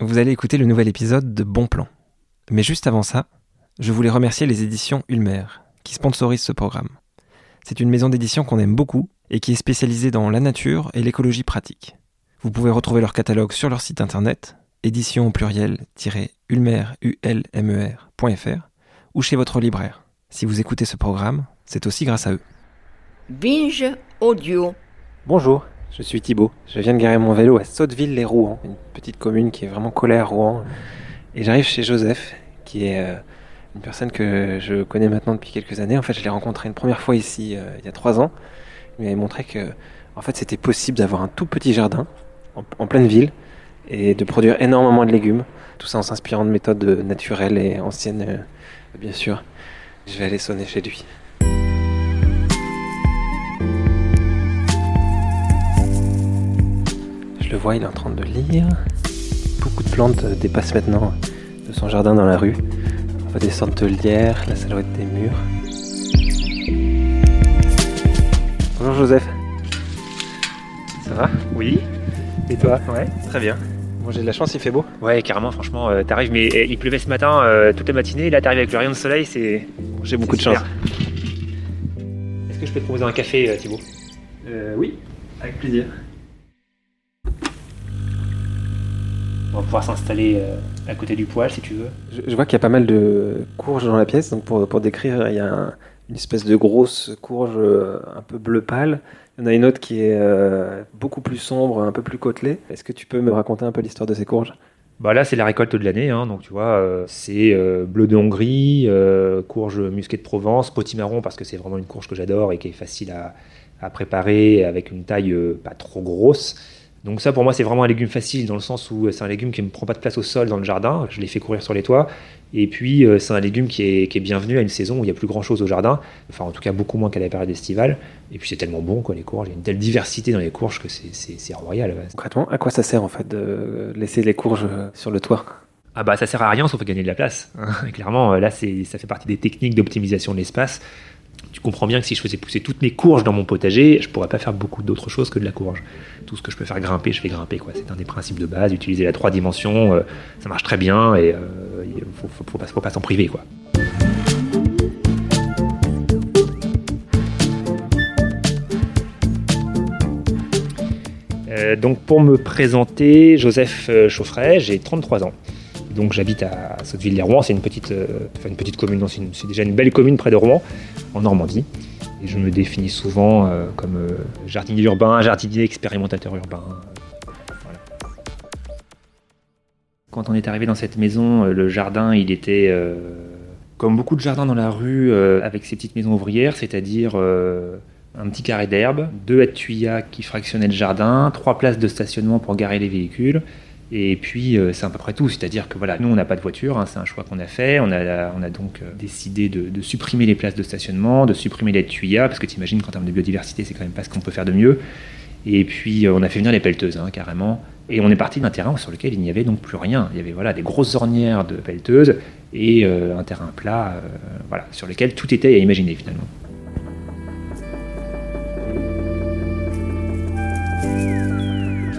vous allez écouter le nouvel épisode de Bon Plan. Mais juste avant ça, je voulais remercier les éditions Ulmer, qui sponsorisent ce programme. C'est une maison d'édition qu'on aime beaucoup et qui est spécialisée dans la nature et l'écologie pratique. Vous pouvez retrouver leur catalogue sur leur site internet, édition au pluriel-ulmer.fr ou chez votre libraire. Si vous écoutez ce programme, c'est aussi grâce à eux. Binge Audio. Bonjour, je suis Thibaut. Je viens de garer mon vélo à Sotteville-les-Rouen, une petite commune qui est vraiment collée à Rouen. Et j'arrive chez Joseph, qui est euh, une personne que je connais maintenant depuis quelques années. En fait, je l'ai rencontré une première fois ici euh, il y a trois ans. Il m'avait montré que, en fait, c'était possible d'avoir un tout petit jardin en, pleine ville et de produire énormément de légumes. Tout ça en s'inspirant de méthodes naturelles et anciennes, euh, bien sûr. Je vais aller sonner chez lui. Je le vois, il est en train de lire. Beaucoup de plantes euh, dépassent maintenant de son jardin dans la rue. On voit des sortes de la salouette des murs. Bonjour Joseph. Ça va? Oui. Et toi? Ouais, très bien. Bon, j'ai de la chance, il fait beau. Ouais, carrément, franchement, euh, t'arrives, mais euh, il pleuvait ce matin euh, toute la matinée, et là t'arrives avec le rayon de soleil, c'est. J'ai beaucoup de chance. Est-ce que je peux te proposer un café, euh, Thibaut? Euh, oui, avec plaisir. On va pouvoir s'installer euh, à côté du poêle si tu veux. Je, je vois qu'il y a pas mal de courges dans la pièce. Donc pour, pour décrire, il y a un- une espèce de grosse courge euh, un peu bleu pâle. Il y en a une autre qui est euh, beaucoup plus sombre, un peu plus côtelée. Est-ce que tu peux me raconter un peu l'histoire de ces courges? Bah là, c'est la récolte de l'année, hein, donc tu vois, euh, c'est euh, bleu de Hongrie, euh, courge musquée de Provence, potimarron parce que c'est vraiment une courge que j'adore et qui est facile à, à préparer avec une taille euh, pas trop grosse. Donc ça, pour moi, c'est vraiment un légume facile dans le sens où c'est un légume qui ne prend pas de place au sol dans le jardin. Je l'ai fait courir sur les toits. Et puis, euh, c'est un légume qui est, qui est bienvenu à une saison où il n'y a plus grand-chose au jardin. Enfin, en tout cas, beaucoup moins qu'à la période estivale. Et puis, c'est tellement bon, quoi, les courges. Il y a une telle diversité dans les courges que c'est- royal. Concrètement, à quoi ça sert en fait de laisser les courges euh, sur le toit? Ah bah ça sert à rien sauf à gagner de la place. Clairement, euh, là c'est ça fait partie des techniques d'optimisation de l'espace. Tu comprends bien que si je faisais pousser toutes mes courges dans mon potager, je pourrais pas faire beaucoup d'autres choses que de la courge. Tout ce que je peux faire grimper, je fais grimper quoi. C'est un des principes de base. Utiliser la trois dimensions, euh, ça marche très bien et euh, il faut, faut, pas, s'en priver quoi. Euh, donc pour me présenter, Joseph Chauffret, j'ai 33 ans. Donc j'habite à Sotteville-les-Rouen, c'est une petite, euh, une petite commune, c'est déjà une belle commune près de Rouen, en Normandie. Et je me définis souvent euh, comme euh, jardinier urbain, jardinier expérimentateur urbain. Quand on est arrivé dans cette maison, le jardin, il était comme beaucoup de jardins dans la rue, avec ces petites maisons ouvrières, c'est-à-dire un petit carré d'herbe, deux tuyas qui fractionnaient le jardin, trois places de stationnement pour garer les véhicules. Et puis, euh, c'est à peu près tout. C'est-à-dire que voilà, nous, on n'a pas de voiture, hein, c'est un choix qu'on a fait. On a, on a donc euh, décidé de, supprimer les places de stationnement, de supprimer les tuyas, parce que tu imagines qu'en termes de biodiversité, c'est quand même pas ce qu'on peut faire de mieux. Et puis, euh, on a fait venir les pelleteuses, hein, carrément. Et on est parti d'un terrain sur lequel il n'y avait donc plus rien. Il y avait voilà, des grosses ornières de pelleteuses et un terrain plat, voilà, sur lequel tout était à imaginer finalement.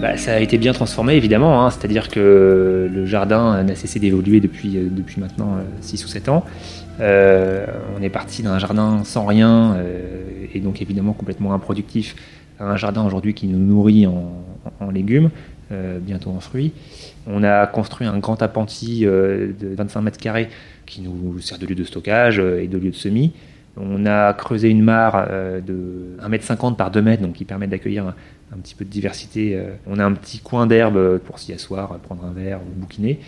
Bah, ça a été bien transformé évidemment, hein. c'est-à-dire que le jardin n'a cessé d'évoluer depuis, euh, maintenant 6 ou 7 ans. Euh, on est parti d'un jardin sans rien euh, et donc évidemment complètement improductif à un jardin aujourd'hui qui nous nourrit en, légumes, euh, bientôt en fruits. On a construit un grand appentis euh, de 25 mètres carrés qui nous sert de lieu de stockage euh, et de lieu de semis. On a creusé une mare euh, de 1m50 par 2 mètres, donc qui permet d'accueillir un, petit peu de diversité. euh. On a un petit coin d'herbe pour s'y asseoir, prendre un verre ou bouquiner.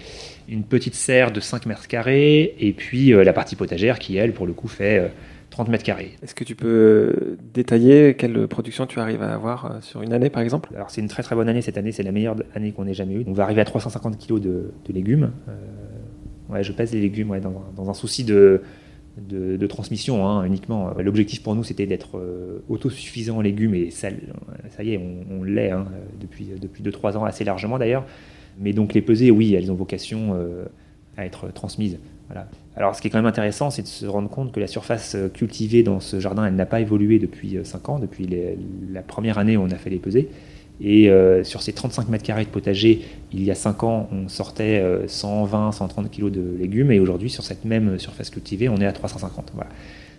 Une petite serre de 5 mètres carrés, et puis euh, la partie potagère qui, elle, pour le coup, fait euh, 30 mètres carrés. Est-ce que tu peux détailler quelle production tu arrives à avoir euh, sur une année par exemple? Alors c'est une très très bonne année cette année, c'est la meilleure année qu'on ait jamais eue. On va arriver à 350 kg de, de légumes. Euh, ouais, je pèse les légumes ouais, dans, dans un souci de, de, transmission hein, uniquement. Euh, L'objectif pour nous c'était d'être euh, autosuffisant en légumes et ça, ça y est, on, l'est hein, depuis, depuis 2-3 ans assez largement d'ailleurs. Mais donc les pesées, oui, elles ont vocation euh, à être transmises. Voilà. Alors, ce qui est quand même intéressant, c'est de se rendre compte que la surface euh, cultivée dans ce jardin, elle n'a pas évolué depuis 5 ans, depuis la première année où on a fait les pesées. Et euh, sur ces 35 mètres carrés de potager, il y a 5 ans, on sortait 120, 130 kg de légumes. Et aujourd'hui, sur cette même surface cultivée, on est à 350. Voilà.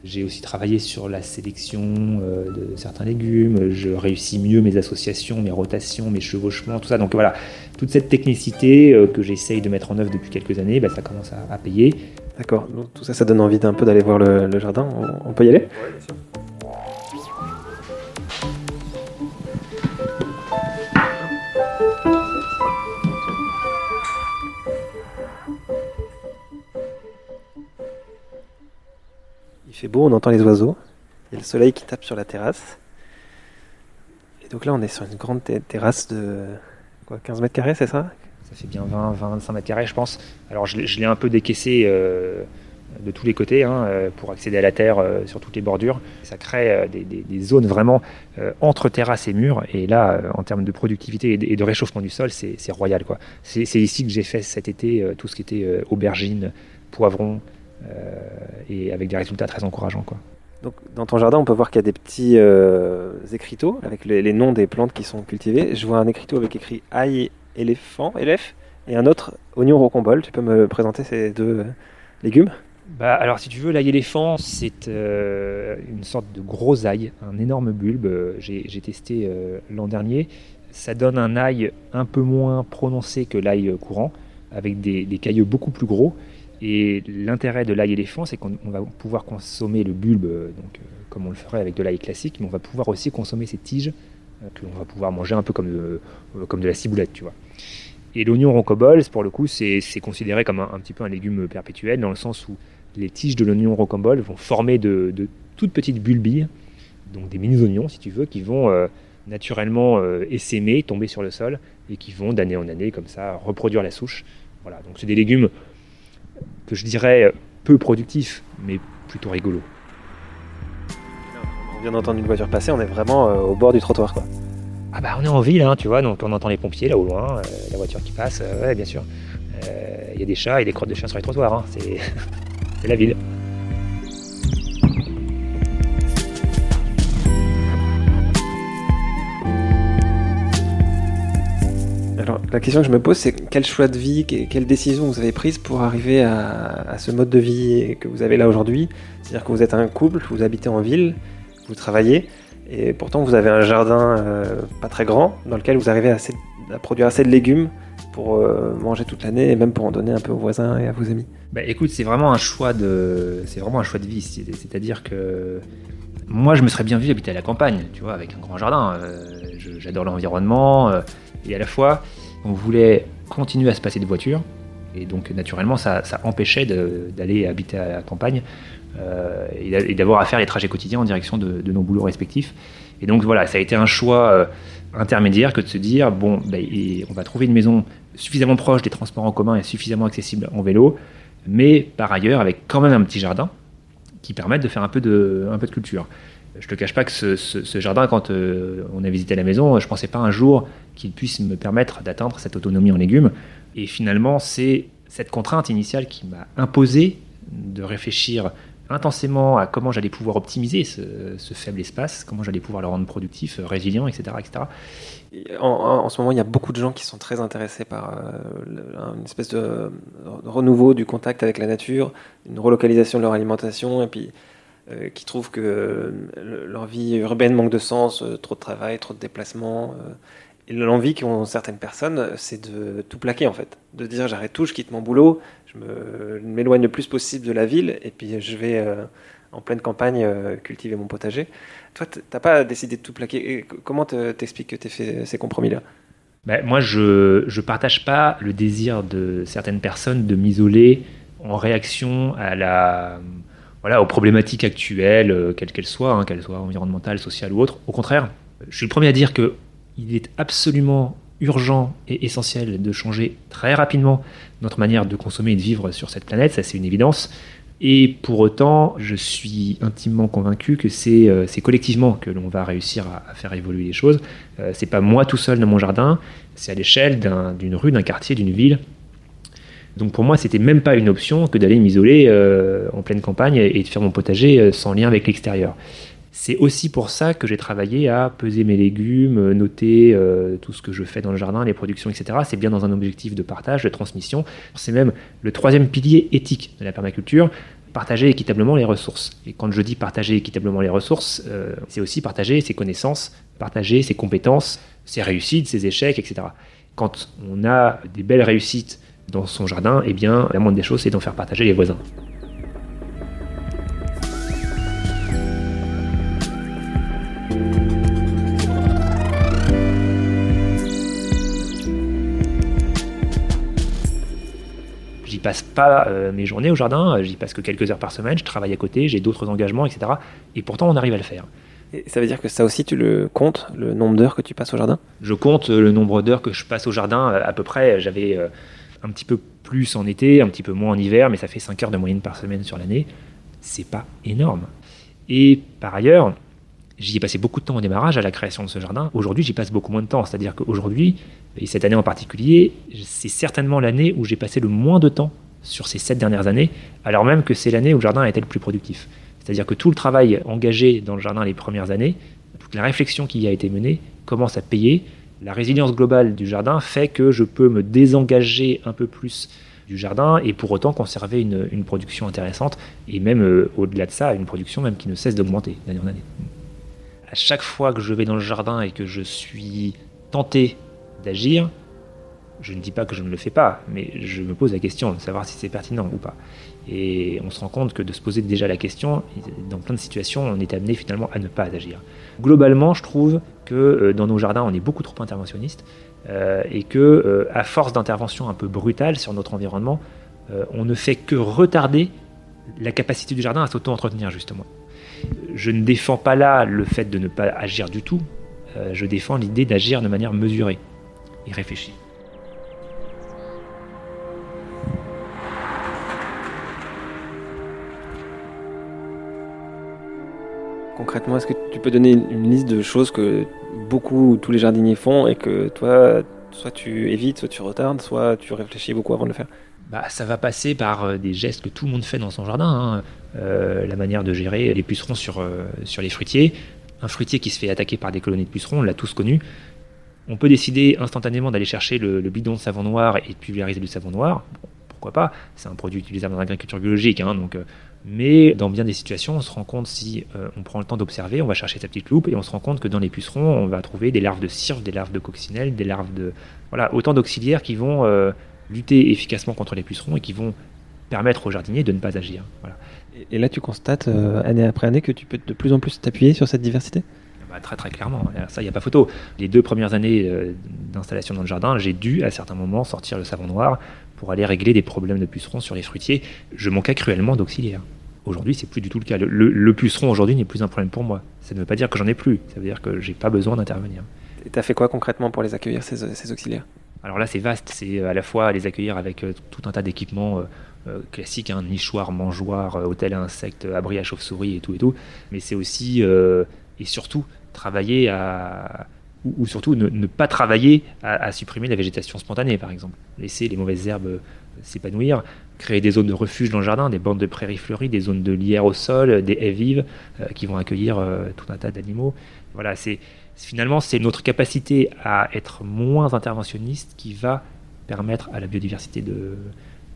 J'ai aussi travaillé sur la sélection euh, de certains légumes. Je réussis mieux mes associations, mes rotations, mes chevauchements, tout ça. Donc voilà, toute cette technicité euh, que j'essaye de mettre en œuvre depuis quelques années, bah, ça commence à, payer. D'accord. Tout ça, ça donne envie d'un peu d'aller voir le, jardin. On, peut y aller? Oui, bien sûr. Fait beau, on entend les oiseaux. Il y a le soleil qui tape sur la terrasse. Et donc là, on est sur une grande terrasse de quoi, 15 mètres carrés, c'est ça? Ça fait bien 20, 25 mètres carrés, je pense. Alors, je, l'ai un peu décaissé euh, de tous les côtés hein, euh, pour accéder à la terre euh, sur toutes les bordures. Ça crée des, zones vraiment entre terrasse et mur. Et là, en termes de productivité et de, réchauffement du sol, c'est royal. C'est ici que j'ai fait cet été tout ce qui était aubergines, poivrons, euh, et avec des résultats très encourageants. Quoi. Donc, dans ton jardin, on peut voir qu'il y a des petits euh, écriteaux avec les, noms des plantes qui sont cultivées. Je vois un écriteau avec écrit ail éléphant, élève, et un autre oignon rocambole. Tu peux me présenter ces deux euh, légumes? Bah, alors si tu veux, l'ail éléphant, c'est une sorte de gros ail, un énorme bulbe. J'ai testé l'an dernier. Ça donne un ail un peu moins prononcé que l'ail courant, avec des, des, cailleux beaucoup plus gros. Et l'intérêt de l'ail éléphant, c'est qu'on va pouvoir consommer le bulbe, euh, donc, euh, comme on le ferait avec de l'ail classique, mais on va pouvoir aussi consommer ces tiges euh, que l'on va pouvoir manger un peu comme de, la ciboulette, tu vois. Et l'oignon rocambole, pour le coup, c'est considéré comme un, petit peu un légume perpétuel, dans le sens où les tiges de l'oignon rocambole vont former de, toutes petites bulbilles, donc des mini-oignons, si tu veux, qui vont naturellement essaimer, tomber sur le sol, et qui vont d'année en année, comme ça, reproduire la souche. Voilà, donc c'est des légumes que je dirais peu productif, mais plutôt rigolo. On vient d'entendre une voiture passer, on est vraiment euh, au bord du trottoir. Quoi. Ah bah on est en ville, hein, tu vois, donc on entend les pompiers là au loin, euh, la voiture qui passe, euh, ouais bien sûr. Il y a des chats et des crottes de chiens sur les trottoirs, hein, c'est la ville. Alors, la question que je me pose, c'est quel choix de vie, quelle décision vous avez prise pour arriver à, ce mode de vie que vous avez là aujourd'hui? C'est-à-dire que vous êtes un couple, vous habitez en ville, vous travaillez, et pourtant vous avez un jardin euh, pas très grand dans lequel vous arrivez à, produire assez de légumes pour euh, manger toute l'année et même pour en donner un peu aux voisins et à vos amis. Bah, écoute, c'est vraiment un choix de, c'est vraiment un choix de vie. C'est-à-dire que moi, je me serais bien vu habiter à la campagne, tu vois, avec un grand jardin. Euh, j'adore l'environnement. Et à la fois, on voulait continuer à se passer de voitures. Et donc, naturellement, ça, empêchait d'aller habiter à la campagne euh, et d'avoir à faire les trajets quotidiens en direction de, nos boulots respectifs. Et donc, voilà, ça a été un choix euh, intermédiaire que de se dire bon, ben, on va trouver une maison suffisamment proche des transports en commun et suffisamment accessible en vélo, mais par ailleurs avec quand même un petit jardin qui permette de faire un peu de, culture je te cache pas que ce, jardin, quand euh, on a visité la maison, je pensais pas un jour qu'il puisse me permettre d'atteindre cette autonomie en légumes. Et finalement, c'est cette contrainte initiale qui m'a imposé de réfléchir intensément à comment j'allais pouvoir optimiser ce, faible espace, comment j'allais pouvoir le rendre productif, résilient, etc. etc. En, ce moment, il y a beaucoup de gens qui sont très intéressés par euh, une espèce de renouveau du contact avec la nature, une relocalisation de leur alimentation, et puis euh, qui trouvent que euh, leur vie urbaine manque de sens, euh, trop de travail, trop de déplacements. L'envie qu'ont certaines personnes, c'est de tout plaquer en fait, de dire j'arrête tout, je quitte mon boulot, je m'éloigne le plus possible de la ville, et puis je vais en pleine campagne cultiver mon potager. Toi, t'as pas décidé de tout plaquer. comment t'expliques que tu fait ces compromis-là? Ben, Moi, je ne partage pas le désir de certaines personnes de m'isoler en réaction à la voilà, aux problématiques actuelles, euh, quelles qu'elles soient, hein, qu'elles soient environnementales, sociales ou autres. Au contraire, je suis le premier à dire que il est absolument urgent et essentiel de changer très rapidement notre manière de consommer et de vivre sur cette planète, ça c'est une évidence. Et pour autant, je suis intimement convaincu que c'est euh, collectivement que l'on va réussir à, faire évoluer les choses. Euh, c'est pas moi tout seul dans mon jardin, c'est à l'échelle d'une rue, d'un quartier, d'une ville, donc pour moi, c'était même pas une option que d'aller m'isoler euh, en pleine campagne et de faire mon potager sans lien avec l'extérieur. C'est aussi pour ça que j'ai travaillé à peser mes légumes, noter euh, tout ce que je fais dans le jardin, les productions, etc. C'est bien dans un objectif de partage, de transmission. C'est même le troisième pilier éthique de la permaculture, partager équitablement les ressources. Et quand je dis partager équitablement les ressources, euh, c'est aussi partager ses connaissances, partager ses compétences, ses réussites, ses échecs, etc. Quand on a des belles réussites dans son jardin, eh bien, la moindre des choses, c'est d'en faire partager les voisins. Passe pas euh, mes journées au jardin, j'y passe que quelques heures par semaine, je travaille à côté, j'ai d'autres engagements, etc. Et pourtant, on arrive à le faire. Et ça veut dire que ça aussi, tu le comptes, le nombre d'heures que tu passes au jardin? Je compte le nombre d'heures que je passe au jardin à peu près. J'avais euh, un petit peu plus en été, un petit peu moins en hiver, mais ça fait 5 heures de moyenne par semaine sur l'année. C'est pas énorme. Et par ailleurs, j'y ai passé beaucoup de temps au démarrage, à la création de ce jardin. Aujourd'hui, j'y passe beaucoup moins de temps. C'est-à-dire qu'aujourd'hui, et cette année en particulier, c'est certainement l'année où j'ai passé le moins de temps sur ces 7 dernières années, alors même que c'est l'année où le jardin a été le plus productif. C'est-à-dire que tout le travail engagé dans le jardin les premières années, toute la réflexion qui y a été menée, commence à payer. La résilience globale du jardin fait que je peux me désengager un peu plus du jardin et pour autant conserver une, une production intéressante et même euh, au-delà de ça, une production même qui ne cesse d'augmenter d'année en année. À chaque fois que je vais dans le jardin et que je suis tenté d'agir, je ne dis pas que je ne le fais pas, mais je me pose la question de savoir si c'est pertinent ou pas. Et on se rend compte que de se poser déjà la question, dans plein de situations, on est amené finalement à ne pas agir. Globalement, je trouve que euh, dans nos jardins, on est beaucoup trop interventionniste euh, et que, euh, à force d'intervention un peu brutale sur notre environnement, on ne fait que retarder la capacité du jardin à s'auto-entretenir justement. Je ne défends pas là le fait de ne pas agir du tout. Euh, je défends l'idée d'agir de manière mesurée et réfléchie. Concrètement, est-ce que tu peux donner une, liste de choses que beaucoup, tous les jardiniers font et que toi, soit tu évites, soit tu retardes, soit tu réfléchis beaucoup avant de le faire? Bah, ça va passer par euh, des gestes que tout le monde fait dans son jardin. hein. Euh, la manière de gérer les pucerons sur, euh, sur les fruitiers. Un fruitier qui se fait attaquer par des colonies de pucerons, on l'a tous connu. On peut décider instantanément d'aller chercher le, bidon de savon noir et de pulvériser du savon noir. Pourquoi pas? C'est un produit utilisable dans l'agriculture biologique. hein, donc, mais dans bien des situations, on se rend compte si on prend le temps d'observer, on va chercher sa petite loupe et on se rend compte que dans les pucerons, on va trouver des larves de cirque, des larves de coccinelle, des larves de voilà autant d'auxiliaires qui vont lutter efficacement contre les pucerons et qui vont permettre aux jardiniers de ne pas agir. Voilà. Et, et là, tu constates euh, année après année que tu peux de plus en plus t'appuyer sur cette diversité? Bah, très très clairement, ça il n'y a pas photo. Les deux premières années euh, d'installation dans le jardin, j'ai dû à certains moments sortir le savon noir pour aller régler des problèmes de pucerons sur les fruitiers. Je manquais cruellement d'auxiliaires. Aujourd'hui, c'est plus du tout le cas. Le, le- le puceron aujourd'hui n'est plus un problème pour moi. Ça ne veut pas dire que j'en ai plus. Ça veut dire que j'ai pas besoin d'intervenir. Et tu as fait quoi concrètement pour les accueillir, ces, ces auxiliaires? Alors là, c'est vaste. C'est euh, à la fois les accueillir avec euh, tout un tas d'équipements euh, classiques, un nichoir, mangeoir, euh, hôtel à insectes, abri à chauves-souris et tout et tout. Mais c'est aussi et surtout travailler à ou, ou surtout ne, pas travailler à, supprimer la végétation spontanée, par exemple. Laisser les mauvaises herbes s'épanouir, créer des zones de refuge dans le jardin, des bandes de prairies fleuries, des zones de lierre au sol, des haies vives euh, qui vont accueillir euh, tout un tas d'animaux. Voilà, c'est finalement c'est notre capacité à être moins interventionniste qui va permettre à la biodiversité de,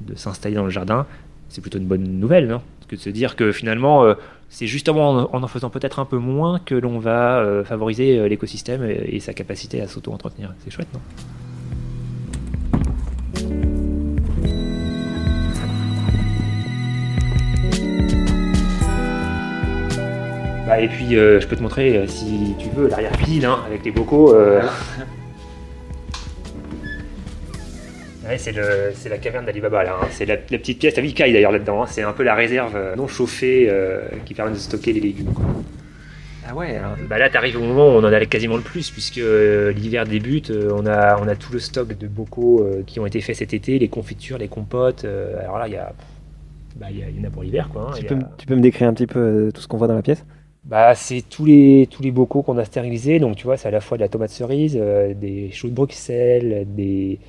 de s'installer dans le jardin. C'est plutôt une bonne nouvelle, non que de se dire que finalement, euh, c'est justement en, en faisant peut-être un peu moins que l'on va favoriser l'écosystème et, et sa capacité à s'auto-entretenir. C'est chouette, non? Bah, et puis, euh, je peux te montrer, euh, si tu veux, l'arrière-cuisine, hein, avec les bocaux. euh. Ouais, c'est, le, c'est la caverne d'Alibaba, là. hein. C'est la, la petite pièce, t'as vu, il caille d'ailleurs là-dedans. hein. C'est un peu la réserve euh, non chauffée euh, qui permet de stocker les légumes. quoi. Ah ouais, alors, Bah là, t'arrives au moment où on en a quasiment le plus, puisque euh, l'hiver débute, euh, on, a, on a tout le stock de bocaux euh, qui ont été faits cet été, les confitures, les compotes. euh, alors là, il y, a, bah, il y, a- il y en a pour l'hiver, quoi. hein. tu, y peux, a- me- tu peux me décrire un petit peu euh, tout ce qu'on voit dans la pièce? Bah, c'est tous les, tous les bocaux qu'on a stérilisés. Donc, tu vois, c'est à la fois de la tomate cerise, euh, des choux de Bruxelles, des,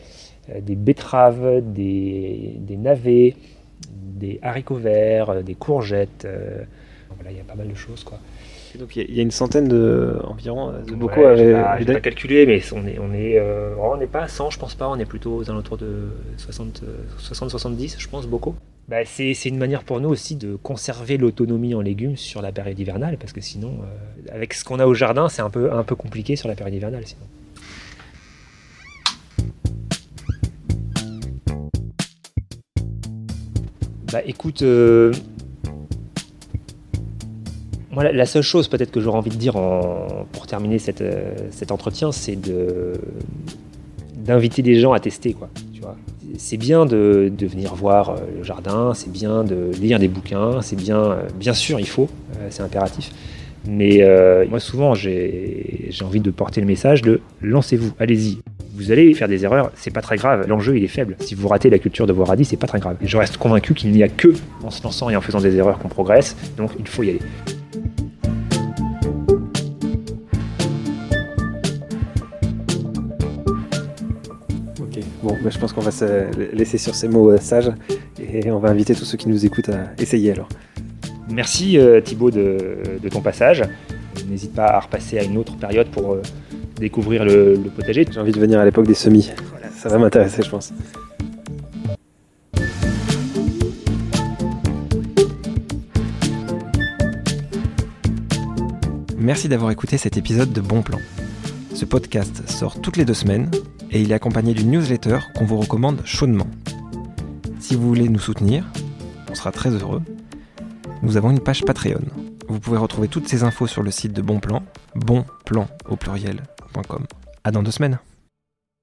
euh, des betteraves, des, des navets, des haricots verts, euh, des courgettes. voilà, il y a pas mal de choses, quoi. Donc il y a une centaine de environ de beaucoup Ouais, j'ai pas, pas calculé, mais on est, on est, on n'est pas à 100, je pense pas. On est plutôt aux alentours de 60, euh, 60-70, je pense, beaucoup. Bah, c'est, une manière pour nous aussi de conserver l'autonomie en légumes sur la période hivernale, parce que sinon, euh, avec ce qu'on a au jardin, c'est un peu, un peu compliqué sur la période hivernale. Bah écoute, euh, moi, la, seule chose peut-être que j'aurais envie de dire pour terminer euh, cet entretien, c'est d'inviter les gens à tester. Quoi. C'est bien de, de venir voir euh, le jardin, c'est bien de lire des bouquins, c'est bien, euh, bien sûr, il faut, euh, c'est impératif. Mais moi, souvent, j'ai envie de porter le message de lancez-vous, allez-y. Vous allez faire des erreurs, c'est pas très grave. L'enjeu, il est faible. Si vous ratez la culture de vos radis, c'est pas très grave. Je reste convaincu qu'il n'y a que en se lançant et en faisant des erreurs qu'on progresse. Donc, il faut y aller. Bah, je pense qu'on va se laisser sur ces mots euh, sages et on va inviter tous ceux qui nous écoutent à essayer alors. Merci euh, Thibaut de, de ton passage. N'hésite pas à repasser à une autre période pour euh, découvrir le, le potager. J'ai envie de venir à l'époque des semis. Ça va m'intéresser, je pense. Merci d'avoir écouté cet épisode de Bon Plan. Ce podcast sort toutes les deux semaines et il est accompagné d'une newsletter qu'on vous recommande chaudement. Si vous voulez nous soutenir, on sera très heureux. Nous avons une page Patreon. Vous pouvez retrouver toutes ces infos sur le site de Bon Plan, bonplan au pluriel.com. À dans deux semaines.